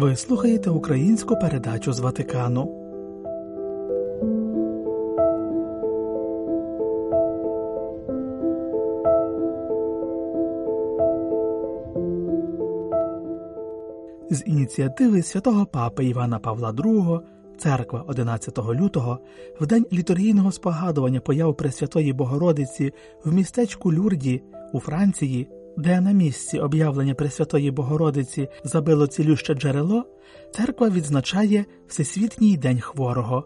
Ви слухаєте українську передачу з Ватикану. З ініціативи святого папи Івана Павла II Церква 11 лютого в день літургійного спогадування появ Пресвятої Богородиці в містечку Люрді у Франції де на місці об'явлення Пресвятої Богородиці забило цілюще джерело, церква відзначає Всесвітній день хворого.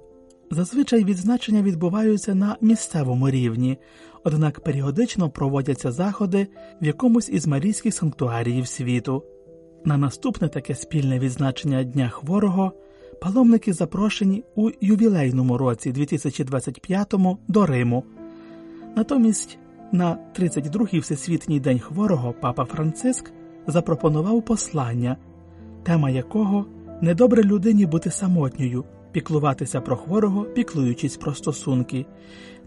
Зазвичай відзначення відбуваються на місцевому рівні, однак періодично проводяться заходи в якомусь із марійських санктуаріїв світу. На наступне таке спільне відзначення Дня хворого паломники запрошені у ювілейному році 2025 до Риму. Натомість на 32-й Всесвітній день хворого папа Франциск запропонував послання, тема якого недобре людині бути самотньою, піклуватися про хворого, піклуючись про стосунки,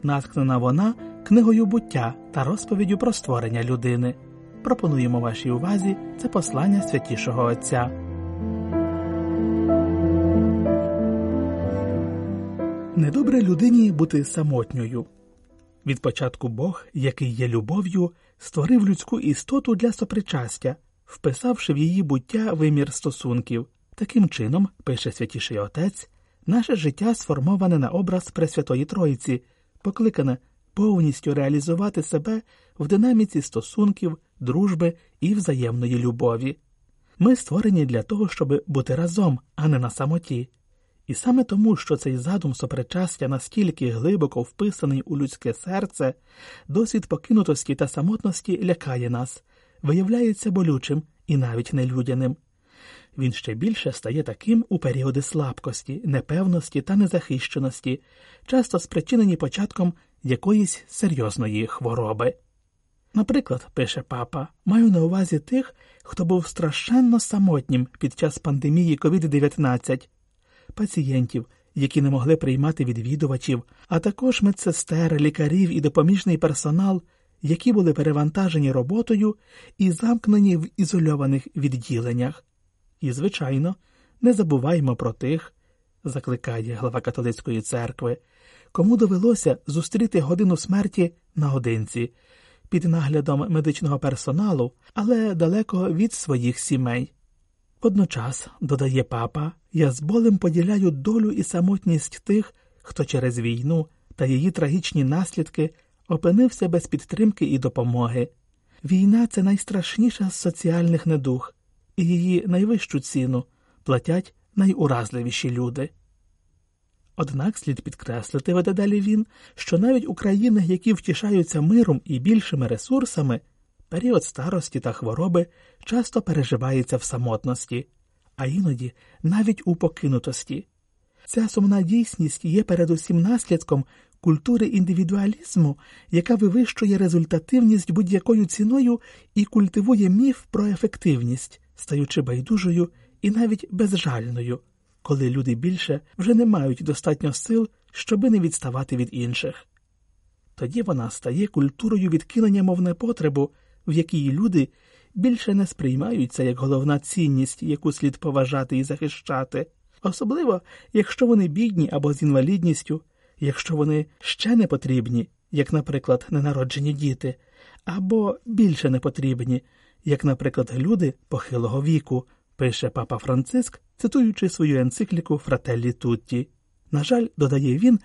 наткнена вона книгою буття та розповіддю про створення людини. Пропонуємо вашій увазі це послання святішого Отця. Недобре людині бути самотньою. Від початку Бог, який є любов'ю, створив людську істоту для сопричастя, вписавши в її буття вимір стосунків. Таким чином, пише святіший Отець, наше життя сформоване на образ Пресвятої Троїці, покликане повністю реалізувати себе в динаміці стосунків, дружби і взаємної любові. Ми створені для того, щоб бути разом, а не на самоті. І саме тому, що цей задум сопричастя настільки глибоко вписаний у людське серце, досвід покинутості та самотності лякає нас, виявляється болючим і навіть нелюдяним. Він ще більше стає таким у періоди слабкості, непевності та незахищеності, часто спричинені початком якоїсь серйозної хвороби. Наприклад, пише папа, маю на увазі тих, хто був страшенно самотнім під час пандемії COVID-19, пацієнтів, які не могли приймати відвідувачів, а також медсестер, лікарів і допоміжний персонал, які були перевантажені роботою і замкнені в ізольованих відділеннях. І, звичайно, не забуваймо про тих, закликає глава католицької церкви, кому довелося зустріти годину смерті наодинці під наглядом медичного персоналу, але далеко від своїх сімей. Водночас, додає папа, я з болем поділяю долю і самотність тих, хто через війну та її трагічні наслідки опинився без підтримки і допомоги. Війна це найстрашніша з соціальних недуг, і її найвищу ціну платять найуразливіші люди. Однак слід підкреслити, веде далі він, що навіть у країнах, які втішаються миром і більшими ресурсами, період старості та хвороби часто переживається в самотності, а іноді навіть у покинутості. Ця сумна дійсність є передусім наслідком культури індивідуалізму, яка вивищує результативність будь-якою ціною і культивує міф про ефективність, стаючи байдужою і навіть безжальною, коли люди більше вже не мають достатньо сил, щоби не відставати від інших. Тоді вона стає культурою відкинення мов непотребу, в якій люди більше не сприймаються як головна цінність, яку слід поважати і захищати, особливо якщо вони бідні або з інвалідністю, якщо вони ще не потрібні, як, наприклад, ненароджені діти, або більше не потрібні, як, наприклад, люди похилого віку, пише папа Франциск, цитуючи свою енцикліку Фрателлі Тутті. На жаль, додає він,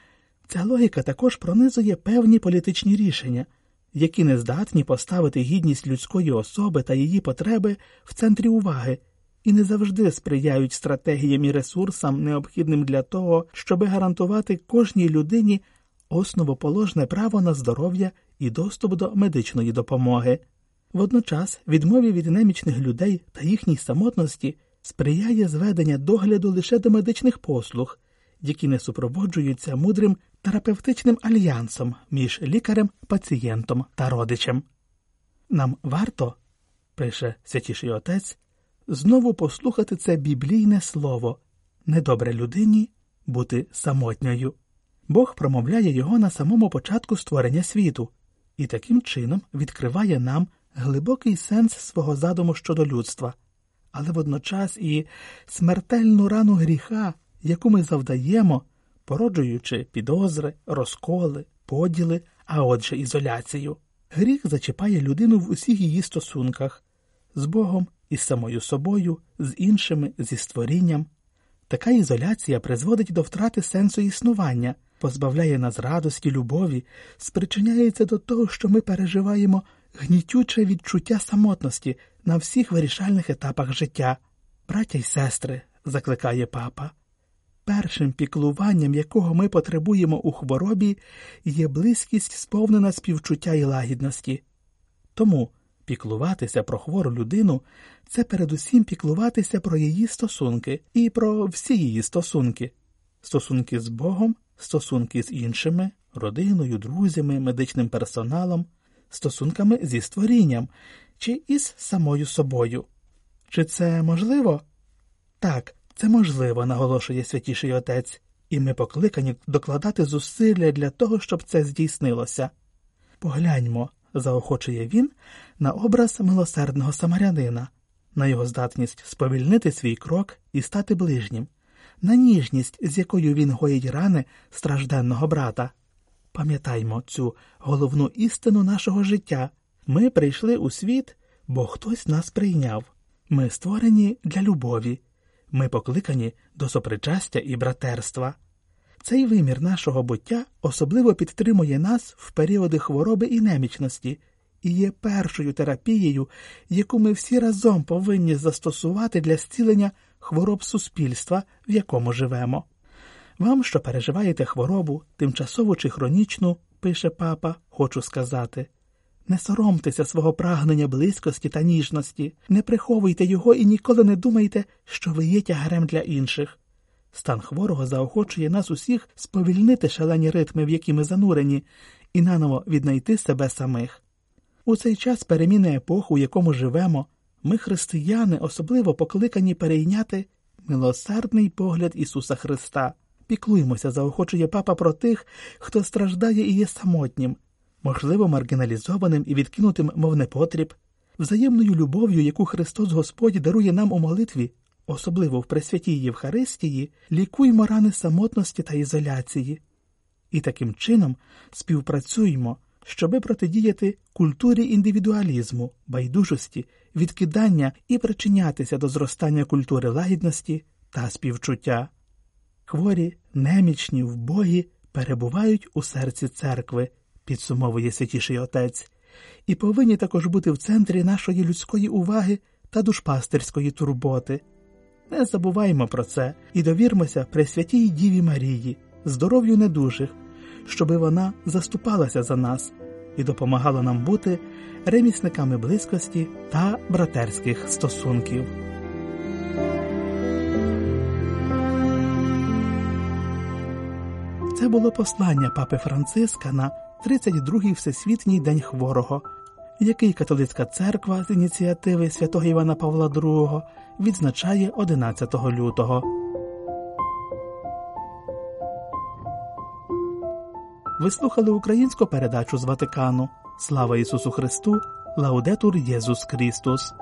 ця логіка також пронизує певні політичні рішення які не здатні поставити гідність людської особи та її потреби в центрі уваги і не завжди сприяють стратегіям і ресурсам, необхідним для того, щоби гарантувати кожній людині основоположне право на здоров'я і доступ до медичної допомоги. Водночас відмові від немічних людей та їхній самотності сприяє зведення догляду лише до медичних послуг, які не супроводжуються мудрим терапевтичним альянсом між лікарем, пацієнтом та родичем. Нам варто, пише святіший отець, знову послухати це біблійне слово недобре людині бути самотньою. Бог промовляє його на самому початку створення світу і таким чином відкриває нам глибокий сенс свого задуму щодо людства, але водночас і смертельну рану гріха, яку ми завдаємо, породжуючи підозри, розколи, поділи, а отже, ізоляцію. Гріх зачіпає людину в усіх її стосунках з Богом, із самою собою, з іншими, зі створінням. Така ізоляція призводить до втрати сенсу існування, позбавляє нас радості, любові, спричиняється до того, що ми переживаємо гнітюче відчуття самотності на всіх вирішальних етапах життя. Браття й сестри, закликає папа, першим піклуванням, якого ми потребуємо у хворобі, є близькість, сповнена співчуття і лагідності. Тому піклуватися про хвору людину це передусім піклуватися про її стосунки і про всі її стосунки, стосунки з Богом, стосунки з іншими, родиною, друзями, медичним персоналом, стосунками зі створінням чи із самою собою. Чи це можливо? Так, це можливо, наголошує святіший отець, і ми покликані докладати зусилля для того, щоб це здійснилося. Погляньмо, заохочує він, на образ милосердного самарянина, на його здатність сповільнити свій крок і стати ближнім, на ніжність, з якою він гоїть рани стражденного брата. Пам'ятаймо цю головну істину нашого життя ми прийшли у світ, бо хтось нас прийняв. Ми створені для любові, ми покликані до сопричастя і братерства. Цей вимір нашого буття особливо підтримує нас в періоди хвороби і немічності і є першою терапією, яку ми всі разом повинні застосувати для зцілення хвороб суспільства, в якому живемо. Вам, що переживаєте хворобу, тимчасову чи хронічну, пише папа, хочу сказати. Не соромтеся свого прагнення близькості та ніжності, не приховуйте його і ніколи не думайте, що ви є тягарем для інших. Стан хворого заохочує нас усіх сповільнити шалені ритми, в які ми занурені, і наново віднайти себе самих. У цей час переміни епох, у якому живемо, ми, християни, особливо покликані перейняти милосердний погляд Ісуса Христа. Піклуємося, заохочує папа про тих, хто страждає і є самотнім, можливо, маргіналізованим і відкинутим, мов непотріб, взаємною любов'ю, яку Христос Господь дарує нам у молитві, особливо в Пресвятій Євхаристії, лікуємо рани самотності та ізоляції. І таким чином співпрацюємо, щоби протидіяти культурі індивідуалізму, байдужості, відкидання і причинятися до зростання культури лагідності та співчуття. Хворі, немічні, вбогі перебувають у серці церкви, підсумовує святіший отець, і повинні також бути в центрі нашої людської уваги та душпастерської турботи. Не забуваймо про це і довірмося Пресвятій Діві Марії, здоров'ю недужих, щоби вона заступалася за нас і допомагала нам бути ремісниками близькості та братерських стосунків. Це було послання папи Франциска на 32-й Всесвітній день хворого, який католицька церква з ініціативи святого Івана Павла II відзначає 11 лютого. Ви слухали українську передачу з Ватикану. Слава Ісусу Христу! Лаудетур Єсус Христос!